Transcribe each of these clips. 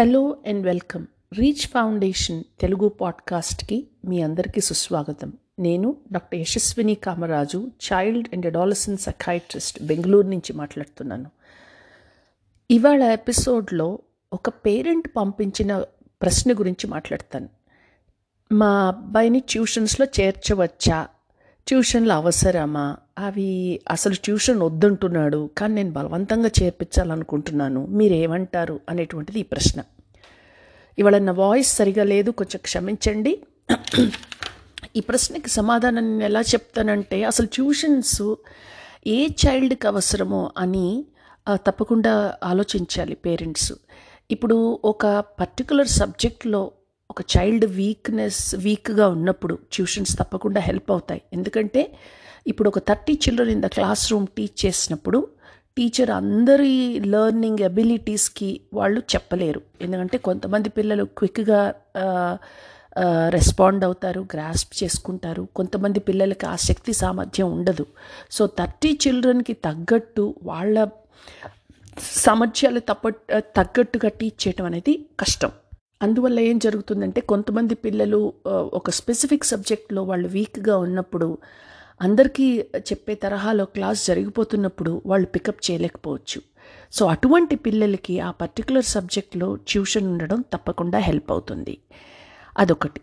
Hello and welcome Reach Foundation Telugu పాడ్కాస్ట్కి మీ అందరికీ సుస్వాగతం. నేను doctor Yashaswini Kamaraju child and adolescent psychiatrist Bengaluru నుంచి మాట్లాడుతున్నాను. ఇవాళ ఎపిసోడ్లో ఒక పేరెంట్ పంపించిన ప్రశ్న గురించి మాట్లాడతాను. మా అబ్బాయిని ట్యూషన్స్లో చేర్చవచ్చా? ట్యూషన్లు అవసరమా? అవి అసలు ట్యూషన్ వద్దంటున్నాడు కానీ నేను బలవంతంగా చేర్పించాలనుకుంటున్నాను. మీరేమంటారు అనేటువంటిది ఈ ప్రశ్న. ఇవాళ నా వాయిస్ సరిగా లేదు కొంచెం క్షమించండి. ఈ ప్రశ్నకి సమాధానం నేను ఎలా చెప్తానంటే అసలు ట్యూషన్స్ ఏ చైల్డ్కి అవసరమో అని తప్పకుండా ఆలోచించాలి పేరెంట్స్. ఇప్పుడు ఒక పర్టికులర్ సబ్జెక్ట్లో ఒక చైల్డ్ వీక్నెస్ వీక్గా ఉన్నప్పుడు ట్యూషన్స్ తప్పకుండా హెల్ప్ అవుతాయి. ఎందుకంటే ఇప్పుడు ఒక thirty children in the classroom teach చేసినప్పుడు టీచర్ అందరి లెర్నింగ్ అబిలిటీస్కి వాళ్ళు చెప్పలేరు. ఎందుకంటే కొంతమంది పిల్లలు క్విక్గా రెస్పాండ్ అవుతారు గ్రాస్ప్ చేసుకుంటారు. కొంతమంది పిల్లలకి ఆ శక్తి సామర్థ్యం ఉండదు. సో థర్టీ చిల్డ్రన్కి తగ్గట్టు వాళ్ళ సామర్థ్యాలు తప్ప తగ్గట్టుగా టీచ్ చేయడం అనేది కష్టం. అందువల్ల ఏం జరుగుతుందంటే కొంతమంది పిల్లలు ఒక స్పెసిఫిక్ సబ్జెక్ట్లో వాళ్ళు వీక్గా ఉన్నప్పుడు అందరికీ చెప్పే తరహాలో క్లాస్ జరిగిపోతున్నప్పుడు వాళ్ళు పికప్ చేయలేకపోవచ్చు. సో అటువంటి పిల్లలకి ఆ పర్టికులర్ సబ్జెక్ట్లో ట్యూషన్ ఉండడం తప్పకుండా హెల్ప్ అవుతుంది. అదొకటి.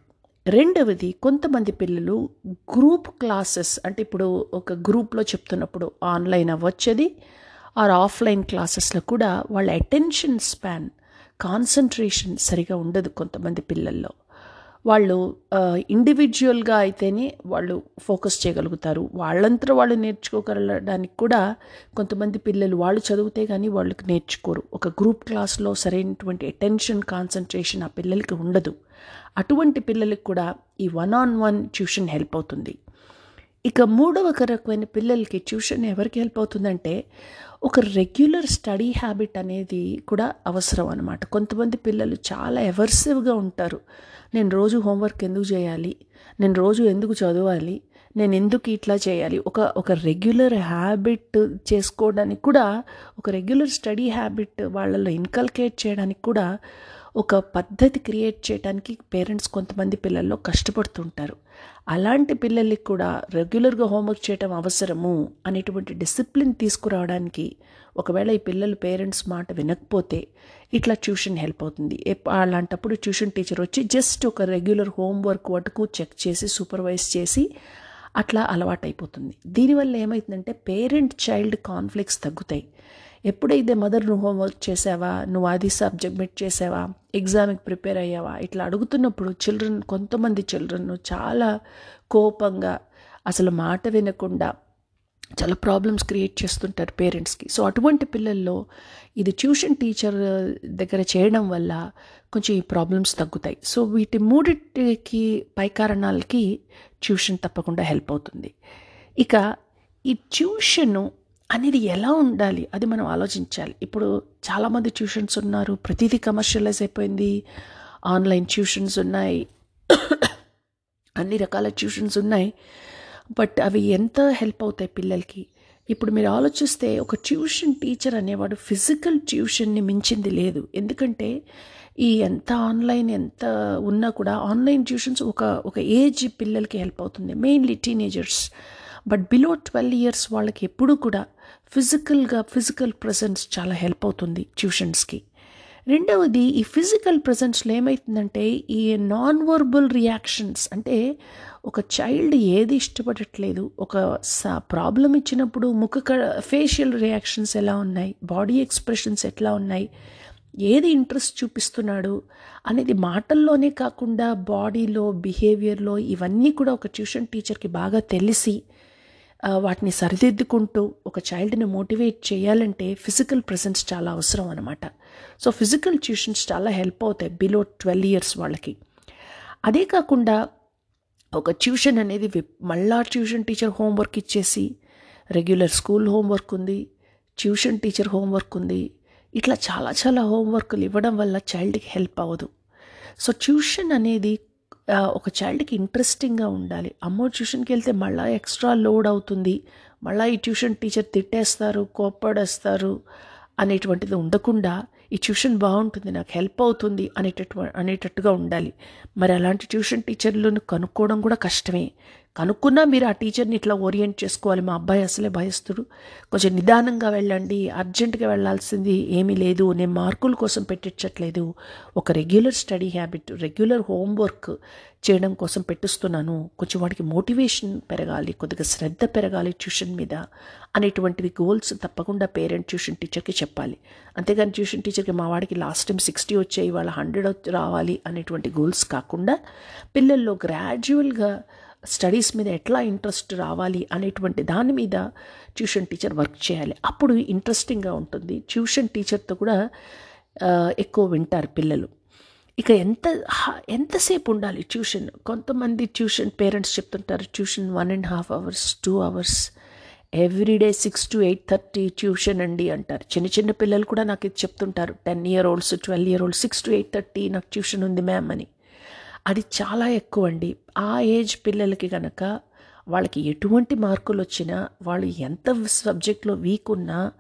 రెండవది కొంతమంది పిల్లలు గ్రూప్ క్లాసెస్ అంటే ఇప్పుడు ఒక గ్రూప్లో చెప్తున్నప్పుడు ఆన్లైన్ అవ్వచ్చది ఆర్ ఆఫ్లైన్ క్లాసెస్లో కూడా వాళ్ళ అటెన్షన్ స్పాన్ కాన్సన్ట్రేషన్ సరిగా ఉండదు కొంతమంది పిల్లల్లో. వాళ్ళు ఇండివిజువల్గా అయితేనే వాళ్ళు ఫోకస్ చేయగలుగుతారు. వాళ్ళంతా వాళ్ళు నేర్చుకోగలడానికి కూడా కొంతమంది పిల్లలు వాళ్ళు చదివితే కానీ వాళ్ళకి నేర్చుకోరు. ఒక గ్రూప్ క్లాస్లో సరైనటువంటి అటెన్షన్ కాన్సన్ట్రేషన్ ఆ పిల్లలకి ఉండదు. అటువంటి పిల్లలకి కూడా ఈ one on one tuition help అవుతుంది. ఇక మూడవ రకమైన పిల్లలకి ట్యూషన్ ఎవరికి హెల్ప్ అవుతుందంటే ఒక రెగ్యులర్ స్టడీ హ్యాబిట్ అనేది కూడా అవసరం అనమాట కొంతమంది పిల్లలు చాలా ఎవర్సివ్గా ఉంటారు. నేను రోజు హోంవర్క్ ఎందుకు చేయాలి? నేను రోజు ఎందుకు చదవాలి? నేను ఎందుకు ఇట్లా చేయాలి? ఒక ఒక రెగ్యులర్ హ్యాబిట్ చేసుకోవడానికి కూడా ఒక రెగ్యులర్ స్టడీ హ్యాబిట్ వాళ్ళలో ఇన్కల్కేట్ చేయడానికి కూడా ఒక పద్ధతి క్రియేట్ చేయడానికి పేరెంట్స్ కొంతమంది పిల్లల్లో కష్టపడుతుంటారు. అలాంటి పిల్లలకి కూడా రెగ్యులర్గా హోంవర్క్ చేయడం అవసరము అనేటువంటి డిసిప్లిన్ తీసుకురావడానికి ఒకవేళ ఈ పిల్లలు పేరెంట్స్ మాట వినకపోతే ఇట్లా ట్యూషన్ హెల్ప్ అవుతుంది. అలాంటప్పుడు ట్యూషన్ టీచర్ వచ్చి జస్ట్ ఒక రెగ్యులర్ హోంవర్క్ వరకు చెక్ చేసి సూపర్వైజ్ చేసి అట్లా అలవాటైపోతుంది. దీనివల్ల ఏమవుతుందంటే పేరెంట్ చైల్డ్ కాన్ఫ్లిక్ట్స్ తగ్గుతాయి. ఎప్పుడైతే మదర్ నువ్వు హోంవర్క్ చేసావా నువ్వు అది సబ్జెక్ట్ చేసావా ఎగ్జామ్కి ప్రిపేర్ అయ్యావా ఇట్లా అడుగుతున్నప్పుడు చిల్డ్రన్ కొంతమంది చిల్డ్రన్ చాలా కోపంగా అసలు మాట వినకుండా చాలా ప్రాబ్లమ్స్ క్రియేట్ చేస్తుంటారు పేరెంట్స్కి సో అటువంటి పిల్లల్లో ఇది ట్యూషన్ టీచర్ దగ్గర చేయడం వల్ల కొంచెం ఈ ప్రాబ్లమ్స్ తగ్గుతాయి. సో వీటి మూడిటికి పై కారణాలకి ట్యూషన్ తప్పకుండా హెల్ప్ అవుతుంది. ఇక ఈ ట్యూషను అనేది ఎలా ఉండాలి? అది మనం ఆలోచించాలి. ఇప్పుడు చాలామంది ట్యూషన్స్ ఉన్నారు. ప్రతిదీ కమర్షియలైజ్ అయిపోయింది. ఆన్లైన్ ట్యూషన్స్ ఉన్నాయి. అన్ని రకాల ట్యూషన్స్ ఉన్నాయి. బట్ అవి ఎంత హెల్ప్ అవుతాయి పిల్లలకి? ఇప్పుడు మీరు ఆలోచిస్తే ఒక ట్యూషన్ టీచర్ అనేవాడు ఫిజికల్ ట్యూషన్ని మించింది లేదు. ఎందుకంటే ఈ ఎంత ఆన్లైన్ ఎంత ఉన్నా కూడా ఆన్లైన్ ట్యూషన్స్ ఒక ఒక ఏజ్ పిల్లలకి హెల్ప్ అవుతుంది. Mainly teenagers but below twelve years వాళ్ళకి ఎప్పుడూ కూడా ఫిజికల్గా ఫిజికల్ ప్రజెన్స్ చాలా హెల్ప్ అవుతుంది ట్యూషన్స్కి. రెండవది ఈ ఫిజికల్ ప్రజెన్స్లో ఏమవుతుందంటే ఈ నాన్ వర్బల్ రియాక్షన్స్ అంటే ఒక చైల్డ్ ఏది ఇష్టపడట్లేదు ఒక ప్రాబ్లం ఇచ్చినప్పుడు ముఖ ఫేషియల్ రియాక్షన్స్ ఎలా ఉన్నాయి బాడీ ఎక్స్ప్రెషన్స్ ఎట్లా ఉన్నాయి ఏది ఇంట్రెస్ట్ చూపిస్తున్నాడు అనేది మాటల్లోనే కాకుండా బాడీలో బిహేవియర్లో ఇవన్నీ కూడా ఒక ట్యూషన్ టీచర్కి బాగా తెలిసి వాటిని సరిదిద్దుకుంటూ ఒక చైల్డ్ని మోటివేట్ చేయాలంటే ఫిజికల్ ప్రెసెన్స్ చాలా అవసరం అనమాట సో ఫిజికల్ ట్యూషన్స్ చాలా హెల్ప్ అవుతాయి బిలో ట్వెల్వ్ ఇయర్స్ వాళ్ళకి. అదే కాకుండా ఒక ట్యూషన్ అనేది మళ్ళా ట్యూషన్ టీచర్ హోంవర్క్ ఇచ్చేసి రెగ్యులర్ స్కూల్ హోంవర్క్ ఉంది ట్యూషన్ టీచర్ హోంవర్క్ ఉంది ఇట్లా చాలా చాలా హోంవర్క్లు ఇవ్వడం వల్ల చైల్డ్కి హెల్ప్ అవ్వదు. సో ట్యూషన్ అనేది ఒక చైల్డ్కి ఇంట్రెస్టింగ్గా ఉండాలి. అమ్మో ట్యూషన్కి వెళ్తే మళ్ళీ ఎక్స్ట్రా లోడ్ అవుతుంది. మళ్ళీ ఈ ట్యూషన్ టీచర్ తిట్టేస్తారు కోప్పడేస్తారు అనేటువంటిది ఉండకుండా ఈ ట్యూషన్ బాగుంటుంది నాకు హెల్ప్ అవుతుంది అనేటట్టు అనేటట్టుగా ఉండాలి. మరి అలాంటి ట్యూషన్ టీచర్లను కనుక్కోవడం కూడా కష్టమే. కనుక్కున్నా మీరు ఆ టీచర్ని ఇట్లా ఓరియంట్ చేసుకోవాలి. మా అబ్బాయి అసలే భయస్తుడు కొంచెం నిదానంగా వెళ్ళండి. అర్జెంటుగా వెళ్ళాల్సింది ఏమీ లేదు. నేను మార్కుల కోసం పెట్టించట్లేదు. ఒక regular study habit regular homework చేయడం కోసం పెట్టిస్తున్నాను. కొంచెం వాడికి మోటివేషన్ పెరగాలి. కొద్దిగా శ్రద్ధ పెరగాలి ట్యూషన్ మీద అనేటువంటివి గోల్స్ తప్పకుండా పేరెంట్ ట్యూషన్ టీచర్కి చెప్పాలి. అంతేగాని ట్యూషన్ టీచర్కి మా వాడికి లాస్ట్ టైం సిక్స్టీ వచ్చాయి. వాళ్ళ హండ్రెడ్ రావాలి అనేటువంటి గోల్స్ కాకుండా పిల్లల్లో గ్రాడ్యువల్గా స్టడీస్ మీద ఎట్లా ఇంట్రెస్ట్ రావాలి అనేటువంటి దాని మీద ట్యూషన్ టీచర్ వర్క్ చేయాలి. అప్పుడు ఇంట్రెస్టింగ్గా ఉంటుంది. ట్యూషన్ టీచర్తో కూడా ఎక్కువ వింటారు పిల్లలు. ఇక ఎంత ఎంతసేపు ఉండాలి ట్యూషన్? కొంతమంది ట్యూషన్ పేరెంట్స్ చెప్తుంటారు tuition one and half hours two hours. Everyday six to eight thirty tuition అండి అంటారు. చిన్న చిన్న పిల్లలు కూడా నాకు ఇది చెప్తుంటారు ten year olds twelve year olds six to eight thirty నాకు ట్యూషన్ ఉంది మ్యామ్ అని. అది చాలా ఎక్కువ అండి ఆ ఏజ్ పిల్లలకి కనుక వాళ్ళకి ఎటువంటి మార్కులు వచ్చినా వాళ్ళు ఎంత సబ్జెక్ట్లో వీక్ ఉన్నా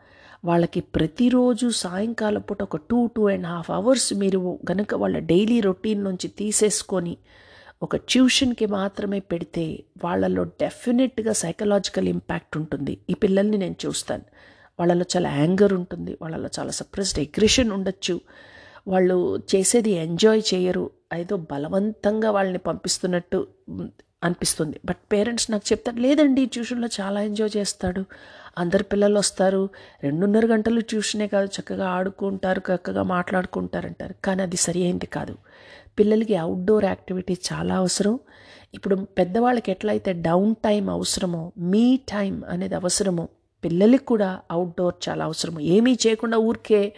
వాళ్ళకి ప్రతిరోజు సాయంకాలం పూట ఒక two two and half hours మీరు కనుక వాళ్ళ డైలీ రొటీన్ నుంచి తీసేసుకొని ఒక ట్యూషన్కి మాత్రమే పెడితే వాళ్ళలో డెఫినెట్గా సైకలాజికల్ ఇంపాక్ట్ ఉంటుంది. ఈ పిల్లల్ని నేను చూస్తాను. వాళ్ళలో చాలా యాంగర్ ఉంటుంది. వాళ్ళలో చాలా సప్రెస్డ్ ఎగ్రెషన్ ఉండొచ్చు. వాళ్ళు చేసేది ఎంజాయ్ చేయరు. ఏదో బలవంతంగా వాళ్ళని పంపిస్తున్నట్టు అనిపిస్తుంది. బట్ పేరెంట్స్ నాకు చెప్తారు లేదండి ట్యూషన్లో చాలా ఎంజాయ్ చేస్తాడు. అందరు పిల్లలు వస్తారు. రెండున్నర గంటలు ట్యూషనే కాదు చక్కగా ఆడుకుంటారు చక్కగా మాట్లాడుకుంటారంటారు కానీ అది సరి అయింది కాదు. పిల్లలకి అవుట్డోర్ యాక్టివిటీ చాలా అవసరం. ఇప్పుడు పెద్దవాళ్ళకి ఎట్లయితే డౌన్ టైం అవసరమో మీ టైం అనేది అవసరమో పిల్లలకి కూడా అవుట్డోర్ చాలా అవసరము. ఏమీ చేయకుండా ఊరికే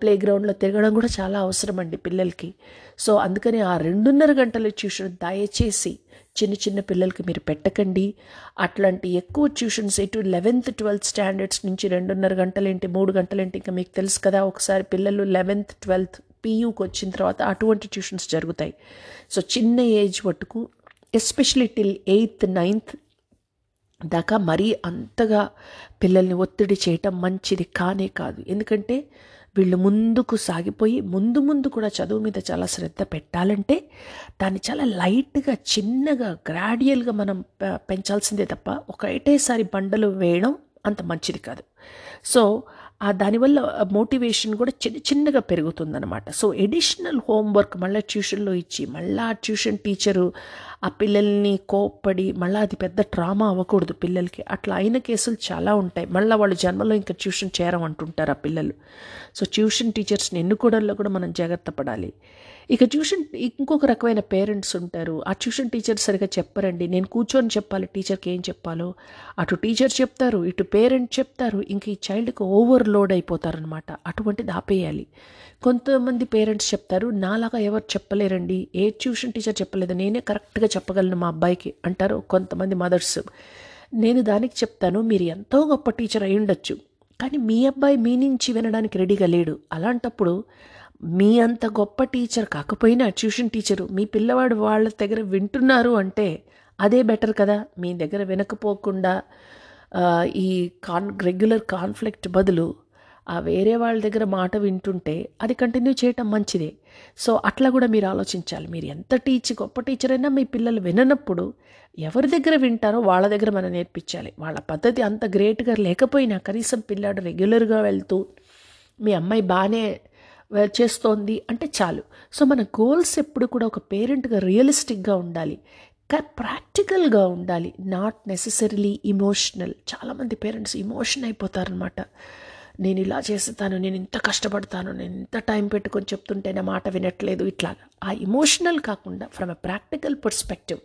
ప్లే గ్రౌండ్లో తిరగడం కూడా చాలా అవసరం అండి పిల్లలకి. సో అందుకని ఆ రెండున్నర గంటల ట్యూషన్ దయచేసి చిన్న చిన్న పిల్లలకి మీరు పెట్టకండి. అట్లాంటి ఎక్కువ ట్యూషన్స్ ఎటు లెవెన్త్ ట్వెల్త్ స్టాండర్డ్స్ నుంచి రెండున్నర గంటలేంటి మూడు గంటలేంటి ఇంకా మీకు తెలుసు కదా ఒకసారి పిల్లలు లెవెన్త్ ట్వెల్త్ పీయూకి వచ్చిన తర్వాత అటువంటి ట్యూషన్స్ జరుగుతాయి. సో చిన్న ఏజ్ మట్టుకు ఎస్పెషలీ టిల్ ఎయిత్ నైన్త్ దాకా మరీ అంతగా పిల్లల్ని ఒత్తిడి చేయటం మంచిది కానే కాదు. ఎందుకంటే వీళ్ళు ముందుకు సాగిపోయి ముందు ముందు కూడా చదువు మీద చాలా శ్రద్ధ పెట్టాలంటే దాన్ని చాలా లైట్గా చిన్నగా గ్రాడ్యువల్గా మనం పెంచాల్సిందే తప్ప ఒకటేసారి బండలు వేయడం అంత మంచిది కాదు. సో దానివల్ల మోటివేషన్ కూడా చిన్న చిన్నగా పెరుగుతుందనమాట సో ఎడిషనల్ హోంవర్క్ మళ్ళీ ట్యూషన్లో ఇచ్చి మళ్ళీ ఆ ట్యూషన్ టీచరు ఆ పిల్లల్ని కోప్పడి మళ్ళీ అది పెద్ద ట్రామా అవ్వకూడదు పిల్లలకి. అట్లా అయిన కేసులు చాలా ఉంటాయి. మళ్ళీ వాళ్ళు జన్మలో ఇంకా ట్యూషన్ చేరమంటుంటారు ఆ పిల్లలు. సో ట్యూషన్ టీచర్స్ని ఎన్నుకోవడంలో కూడా మనం జాగ్రత్త పడాలి. ఇక ట్యూషన్ ఇంకొక రకమైన పేరెంట్స్ ఉంటారు. ఆ ట్యూషన్ టీచర్ సరిగా చెప్పరండి. నేను కూర్చొని చెప్పాలి. టీచర్కి ఏం చెప్పాలో? అటు టీచర్ చెప్తారు ఇటు పేరెంట్ చెప్తారు. ఇంక ఈ చైల్డ్కి ఓవర్లోడ్ అయిపోతారనమాట అటువంటిది ఆపేయాలి. కొంతమంది పేరెంట్స్ చెప్తారు నాలాగా ఎవరు చెప్పలేరండి. ఏ ట్యూషన్ టీచర్ చెప్పలేదు. నేనే కరెక్ట్గా చెప్పగలను మా అబ్బాయికి అంటారు కొంతమంది మదర్స్. నేను దానికి చెప్తాను. మీరు ఎంతో గొప్ప టీచర్ అయి ఉండొచ్చు కానీ మీ అబ్బాయి మీ నుంచి వినడానికి రెడీగా లేడు. అలాంటప్పుడు మీ అంత గొప్ప టీచర్ కాకపోయినా ట్యూషన్ టీచరు మీ పిల్లవాడు వాళ్ళ దగ్గర వింటున్నారు అంటే అదే బెటర్ కదా. మీ దగ్గర వినకపోకుండా ఈ కాన్ రెగ్యులర్ కాన్ఫ్లిక్ట్ బదులు ఆ వేరే వాళ్ళ దగ్గర మాట వింటుంటే అది కంటిన్యూ చేయటం మంచిదే. సో అట్లా కూడా మీరు ఆలోచించాలి. మీరు ఎంత టీచ్ గొప్ప టీచర్ అయినా మీ పిల్లలు విననప్పుడు ఎవరి దగ్గర వింటారో వాళ్ళ దగ్గర మనం నేర్పించాలి. వాళ్ళ పద్ధతి అంత గ్రేట్గా లేకపోయినా కనీసం పిల్లాడు రెగ్యులర్గా వెళ్తూ మీ అమ్మాయి బాగానే చేస్తోంది అంటే చాలు. సో మన గోల్స్ ఎప్పుడు కూడా ఒక పేరెంట్గా రియలిస్టిక్గా ఉండాలి. ప్రాక్టికల్గా ఉండాలి. Not necessarily emotional. చాలామంది పేరెంట్స్ ఇమోషన్ అయిపోతారనమాట. నేను ఇలా చేస్తాను నేను ఇంత కష్టపడతాను నేను ఇంత టైం పెట్టుకొని చెప్తుంటే నా మాట వినట్లేదు ఇట్లాగా. ఆ ఇమోషనల్ కాకుండా ఫ్రమ్ ఎ ప్రాక్టికల్ పర్స్పెక్టివ్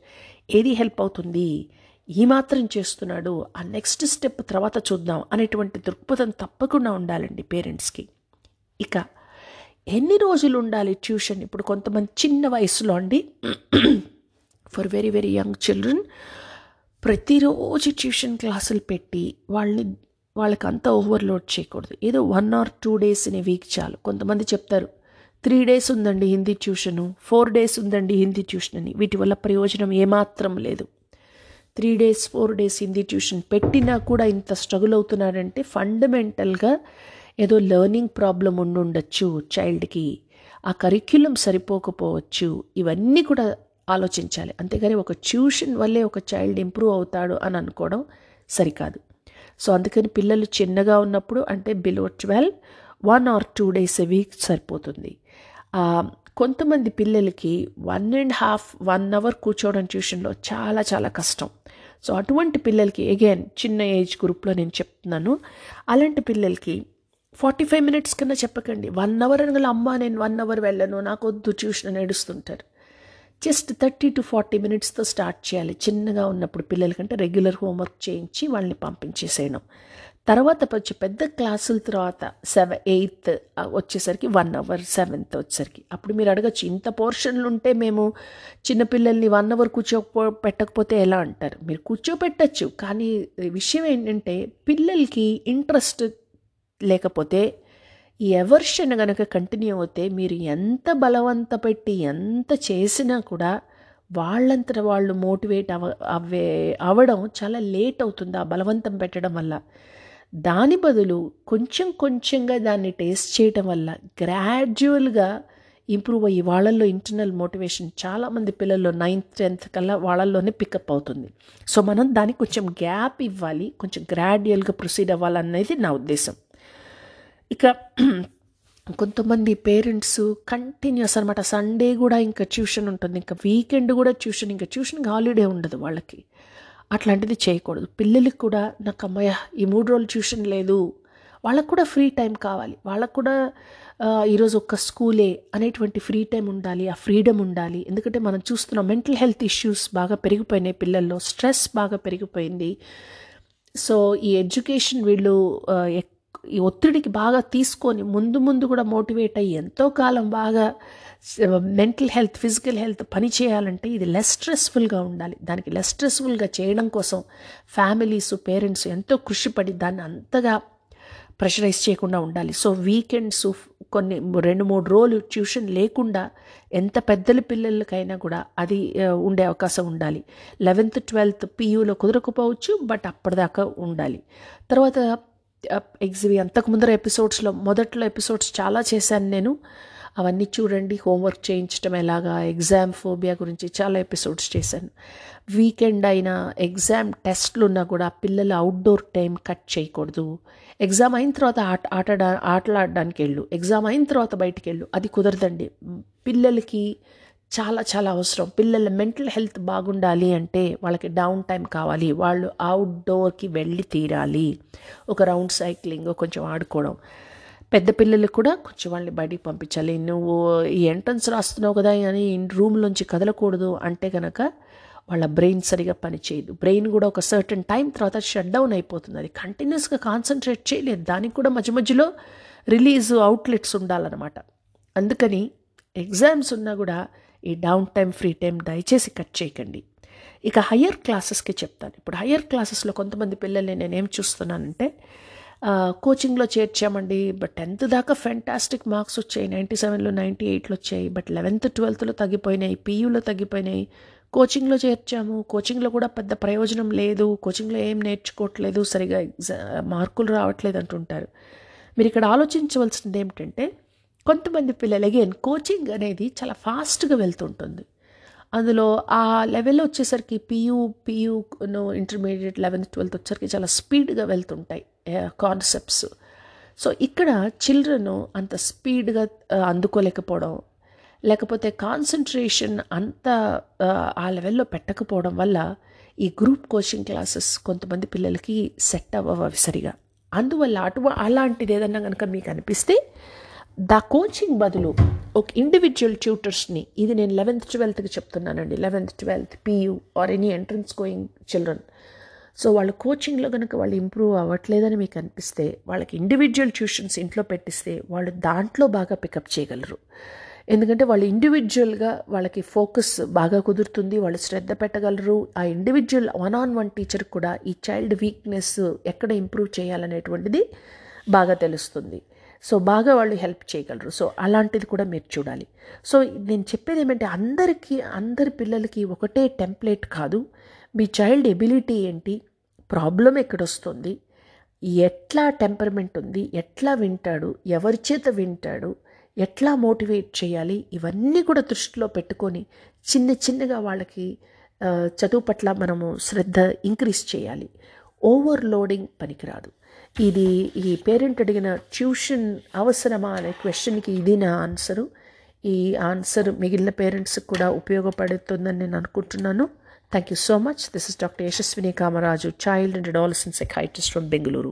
ఏది హెల్ప్ అవుతుంది? ఈ మాత్రం చేస్తున్నాడు. ఆ నెక్స్ట్ స్టెప్ తర్వాత చూద్దాం అనేటువంటి దృక్పథం తప్పకుండా ఉండాలండి పేరెంట్స్కి. ఇక ఎన్ని రోజులు ఉండాలి ట్యూషన్? ఇప్పుడు కొంతమంది చిన్న వయసులో అండి. For very very young children ప్రతిరోజు ట్యూషన్ క్లాసులు పెట్టి వాళ్ళని వాళ్ళకి అంతా ఓవర్లోడ్ చేయకూడదు. ఏదో one or two days in week చాలు. కొంతమంది చెప్తారు త్రీ డేస్ ఉందండి హిందీ ట్యూషను ఫోర్ డేస్ ఉందండి హిందీ ట్యూషన్ అని. వీటి వల్ల ప్రయోజనం ఏమాత్రం లేదు. Three days four days Hindi tuition పెట్టినా కూడా ఇంత స్ట్రగుల్ అవుతున్నారంటే ఫండమెంటల్గా ఏదో లెర్నింగ్ ప్రాబ్లం ఉండుండొచ్చు చైల్డ్కి ఆ కరిక్యులం సరిపోకపోవచ్చు. ఇవన్నీ కూడా ఆలోచించాలి. అంతేగాని ఒక ట్యూషన్ వల్లే ఒక చైల్డ్ ఇంప్రూవ్ అవుతాడు అని అనుకోవడం సరికాదు. సో అందుకని పిల్లలు చిన్నగా ఉన్నప్పుడు అంటే below twelve one or two days a week సరిపోతుంది. కొంతమంది పిల్లలకి one and half one hour కూర్చోవడం ట్యూషన్లో చాలా చాలా కష్టం. సో అటువంటి పిల్లలకి అగైన్ చిన్న ఏజ్ గ్రూప్లో నేను చెప్తున్నాను. అలాంటి పిల్లలకి ఫార్టీ ఫైవ్ మినిట్స్ కన్నా చెప్పకండి. వన్ అవర్ అనగల అమ్మ నేను వన్ అవర్ వెళ్ళను నాకు వద్దు ట్యూషన్ నడుస్తుంటారు ఏడుస్తుంటారు. జస్ట్ థర్టీ టు ఫార్టీ మినిట్స్తో స్టార్ట్ చేయాలి. చిన్నగా ఉన్నప్పుడు పిల్లలకంటే రెగ్యులర్ హోంవర్క్ చేయించి వాళ్ళని పంపించేసేయడం. తర్వాత వచ్చి పెద్ద క్లాసుల తర్వాత సెవెన్ ఎయిత్ వచ్చేసరికి వన్ అవర్ సెవెంత్ వచ్చేసరికి. అప్పుడు మీరు అడగచ్చు ఇంత పోర్షన్లు ఉంటే మేము చిన్నపిల్లల్ని వన్ అవర్ కూర్చోపో పెట్టకపోతే ఎలా అంటారు? మీరు కూర్చోపెట్టచ్చు. కానీ విషయం ఏంటంటే పిల్లలకి ఇంట్రెస్ట్ లేకపోతే ఈ ఎవర్షన్ కనుక కంటిన్యూ అవుతే మీరు ఎంత బలవంత పెట్టి ఎంత చేసినా కూడా వాళ్ళంతట వాళ్ళు మోటివేట్ అవ అవే అవ్వడం చాలా లేట్ అవుతుంది ఆ బలవంతం పెట్టడం వల్ల. దాని బదులు కొంచెం కొంచెంగా దాన్ని టేస్ట్ చేయటం వల్ల గ్రాడ్యువల్గా ఇంప్రూవ్ అయ్యి వాళ్ళల్లో ఇంటర్నల్ మోటివేషన్ చాలామంది పిల్లల్లో నైన్త్ టెన్త్ కల్లా వాళ్ళల్లోనే పికప్ అవుతుంది. సో మనం దానికి కొంచెం గ్యాప్ ఇవ్వాలి కొంచెం గ్రాడ్యువల్గా ప్రొసీడ్ అవ్వాలనేది నా ఉద్దేశం. ఇక కొంతమంది పేరెంట్స్ కంటిన్యూస్ అనమాట సండే కూడా ఇంకా ట్యూషన్ ఉంటుంది. ఇంకా వీకెండ్ కూడా ట్యూషన్ ఇంకా ట్యూషన్కి హాలిడే ఉండదు వాళ్ళకి. అట్లాంటిది చేయకూడదు. పిల్లలకి కూడా నాకు అమ్మయ్య ఈ మూడు రోజులు ట్యూషన్ లేదు. వాళ్ళకు కూడా ఫ్రీ టైం కావాలి. వాళ్ళకు కూడా ఈరోజు ఒక్క స్కూలే అనేటువంటి ఫ్రీ టైం ఉండాలి. ఆ ఫ్రీడమ్ ఉండాలి. ఎందుకంటే మనం చూస్తున్నాం మెంటల్ హెల్త్ ఇష్యూస్ బాగా పెరిగిపోయినాయి పిల్లల్లో. స్ట్రెస్ బాగా పెరిగిపోయింది. సో ఈ ఎడ్యుకేషన్ వీళ్ళు ఎక్- ఈ ఒత్తిడికి బాగా తీసుకొని ముందు ముందు కూడా మోటివేట్ అయ్యి ఎంతో కాలం బాగా మెంటల్ హెల్త్ ఫిజికల్ హెల్త్ పని చేయాలంటే ఇది లెస్ స్ట్రెస్ఫుల్గా ఉండాలి. దానికి లెస్ స్ట్రెస్ఫుల్గా చేయడం కోసం ఫ్యామిలీస్ పేరెంట్స్ ఎంతో కృషిపడి దాన్ని అంతగా ప్రెషరైజ్ చేయకుండా ఉండాలి. సో వీకెండ్స్ కొన్ని రెండు మూడు రోజులు ట్యూషన్ లేకుండా ఎంత పెద్దల పిల్లలకైనా కూడా అది ఉండే అవకాశం ఉండాలి. లెవెన్త్ ట్వెల్త్ పీయూలో కుదరకపోవచ్చు బట్ అప్పటిదాకా ఉండాలి. తర్వాత ఎగ్జిబి అంతకు ముందర ఎపిసోడ్స్లో మొదట్లో ఎపిసోడ్స్ చాలా చేశాను నేను. అవన్నీ చూడండి హోంవర్క్ చేయించడం ఎలాగా ఎగ్జామ్ ఫోబియా గురించి చాలా ఎపిసోడ్స్ చేశాను. వీకెండ్ అయినా ఎగ్జామ్ టెస్ట్లు ఉన్నా కూడా పిల్లల అవుట్డోర్ టైం కట్ చేయకూడదు. ఎగ్జామ్ అయిన తర్వాత ఆట ఆటడా ఆటలాడడానికి వెళ్ళు ఎగ్జామ్ అయిన తర్వాత బయటికి వెళ్ళు అది కుదరదండి. పిల్లలకి చాలా చాలా అవసరం. పిల్లల మెంటల్ హెల్త్ బాగుండాలి అంటే వాళ్ళకి డౌన్ టైం కావాలి. వాళ్ళు అవుట్డోర్కి వెళ్ళి తీరాలి. ఒక రౌండ్ సైక్లింగ్ కొంచెం ఆడుకోవడం. పెద్ద పిల్లలు కూడా కొంచెం వాళ్ళని బయటికి పంపించాలి. నువ్వు ఈ ఎంట్రన్స్ రాస్తున్నావు కదా అని రూమ్లోంచి కదలకూడదు అంటే కనుక వాళ్ళ బ్రెయిన్ సరిగా పనిచేయదు. బ్రెయిన్ కూడా ఒక సర్టన్ టైం తర్వాత షట్ డౌన్ అయిపోతుంది. అది కంటిన్యూస్గా కాన్సన్ట్రేట్ చేయలేదు. దానికి కూడా మధ్య మధ్యలో రిలీజ్ అవుట్లెట్స్ ఉండాలన్నమాట. అందుకని ఎగ్జామ్స్ ఉన్నా కూడా ఈ డౌన్ టైం ఫ్రీ టైం దయచేసి కట్ చేయకండి. ఇక హయ్యర్ క్లాసెస్కి చెప్తాను. ఇప్పుడు హయ్యర్ క్లాసెస్లో కొంతమంది పిల్లల్ని నేనేం చూస్తున్నానంటే కోచింగ్లో చేర్చామండి బట్ టెన్త్ దాకా ఫెంటాస్టిక్ మార్క్స్ వచ్చాయి. నైంటీ సెవెన్లో నైంటీ ఎయిట్లో వచ్చాయి బట్ లెవెన్త్ ట్వెల్త్లో తగ్గిపోయినాయి పీయూలో తగ్గిపోయినాయి. కోచింగ్లో చేర్చాము. కోచింగ్లో కూడా పెద్ద ప్రయోజనం లేదు. కోచింగ్లో ఏం నేర్చుకోవట్లేదు సరిగా ఎగ్జా మార్కులు రావట్లేదు అంటుంటారు. మీరు ఇక్కడ ఆలోచించవలసింది ఏమిటంటే కొంతమంది పిల్లలు అగైన్ కోచింగ్ అనేది చాలా ఫాస్ట్గా వెళ్తుంటుంది. అందులో ఆ లెవెల్ వచ్చేసరికి PU PU intermediate eleventh twelfth వచ్చేసరికి చాలా స్పీడ్గా వెళ్తుంటాయి కాన్సెప్ట్స్ సో ఇక్కడ చిల్డ్రన్ అంత స్పీడ్గా అందుకోలేకపోవడం లేకపోతే కాన్సన్ట్రేషన్ అంత ఆ, ఆ లెవెల్లో పెట్టకపోవడం వల్ల ఈ గ్రూప్ కోచింగ్ క్లాసెస్ కొంతమంది పిల్లలకి సెట్ అవ్వవు అవి సరిగా. అందువల్ల అటు అలాంటిది ఏదన్నా కనుక మీకు అనిపిస్తే దా కోచింగ్ బదులు ఒక ఇండివిజువల్ ట్యూటర్స్ని ఇది నేను లెవెన్త్ ట్వెల్త్కి చెప్తున్నానండి. Eleventh twelfth PU or any entrance going children so వాళ్ళు కోచింగ్లో కనుక వాళ్ళు ఇంప్రూవ్ అవ్వట్లేదని మీకు అనిపిస్తే వాళ్ళకి ఇండివిజువల్ ట్యూషన్స్ ఇంట్లో పెట్టిస్తే వాళ్ళు దాంట్లో బాగా పికప్ చేయగలరు. ఎందుకంటే వాళ్ళు ఇండివిజువల్గా వాళ్ళకి ఫోకస్ బాగా కుదురుతుంది వాళ్ళు శ్రద్ధ పెట్టగలరు. ఆ individual one on one teacher కూడా ఈ చైల్డ్ వీక్నెస్ ఎక్కడ ఇంప్రూవ్ చేయాలనేటువంటిది బాగా తెలుస్తుంది. సో బాగా వాళ్ళు హెల్ప్ చేయగలరు. సో అలాంటిది కూడా మీరు చూడాలి. సో నేను చెప్పేది ఏమంటే అందరికీ అందరి పిల్లలకి ఒకటే టెంప్లెట్ కాదు. మీ చైల్డ్ ఎబిలిటీ ఏంటి? ప్రాబ్లం ఎక్కడొస్తుంది? ఎట్లా టెంపర్మెంట్ ఉంది? ఎట్లా వింటాడు? ఎవరి చేత వింటాడు? ఎట్లా మోటివేట్ చేయాలి? ఇవన్నీ కూడా దృష్టిలో పెట్టుకొని చిన్న చిన్నగా వాళ్ళకి చదువు పట్ల మనము శ్రద్ధ ఇంక్రీజ్ చేయాలి. ఓవర్లోడింగ్ పనికిరాదు. ఇది ఈ పేరెంట్ అడిగిన ట్యూషన్ అవసరమా అనే క్వశ్చన్కి ఇది నా ఆన్సరు ఈ ఆన్సర్ మిగిలిన పేరెంట్స్కి కూడా ఉపయోగపడుతుందని నేను అనుకుంటున్నాను. Thank you so much this is doctor Yashaswini Kamaraju child and adolescent psychiatrist from Bengaluru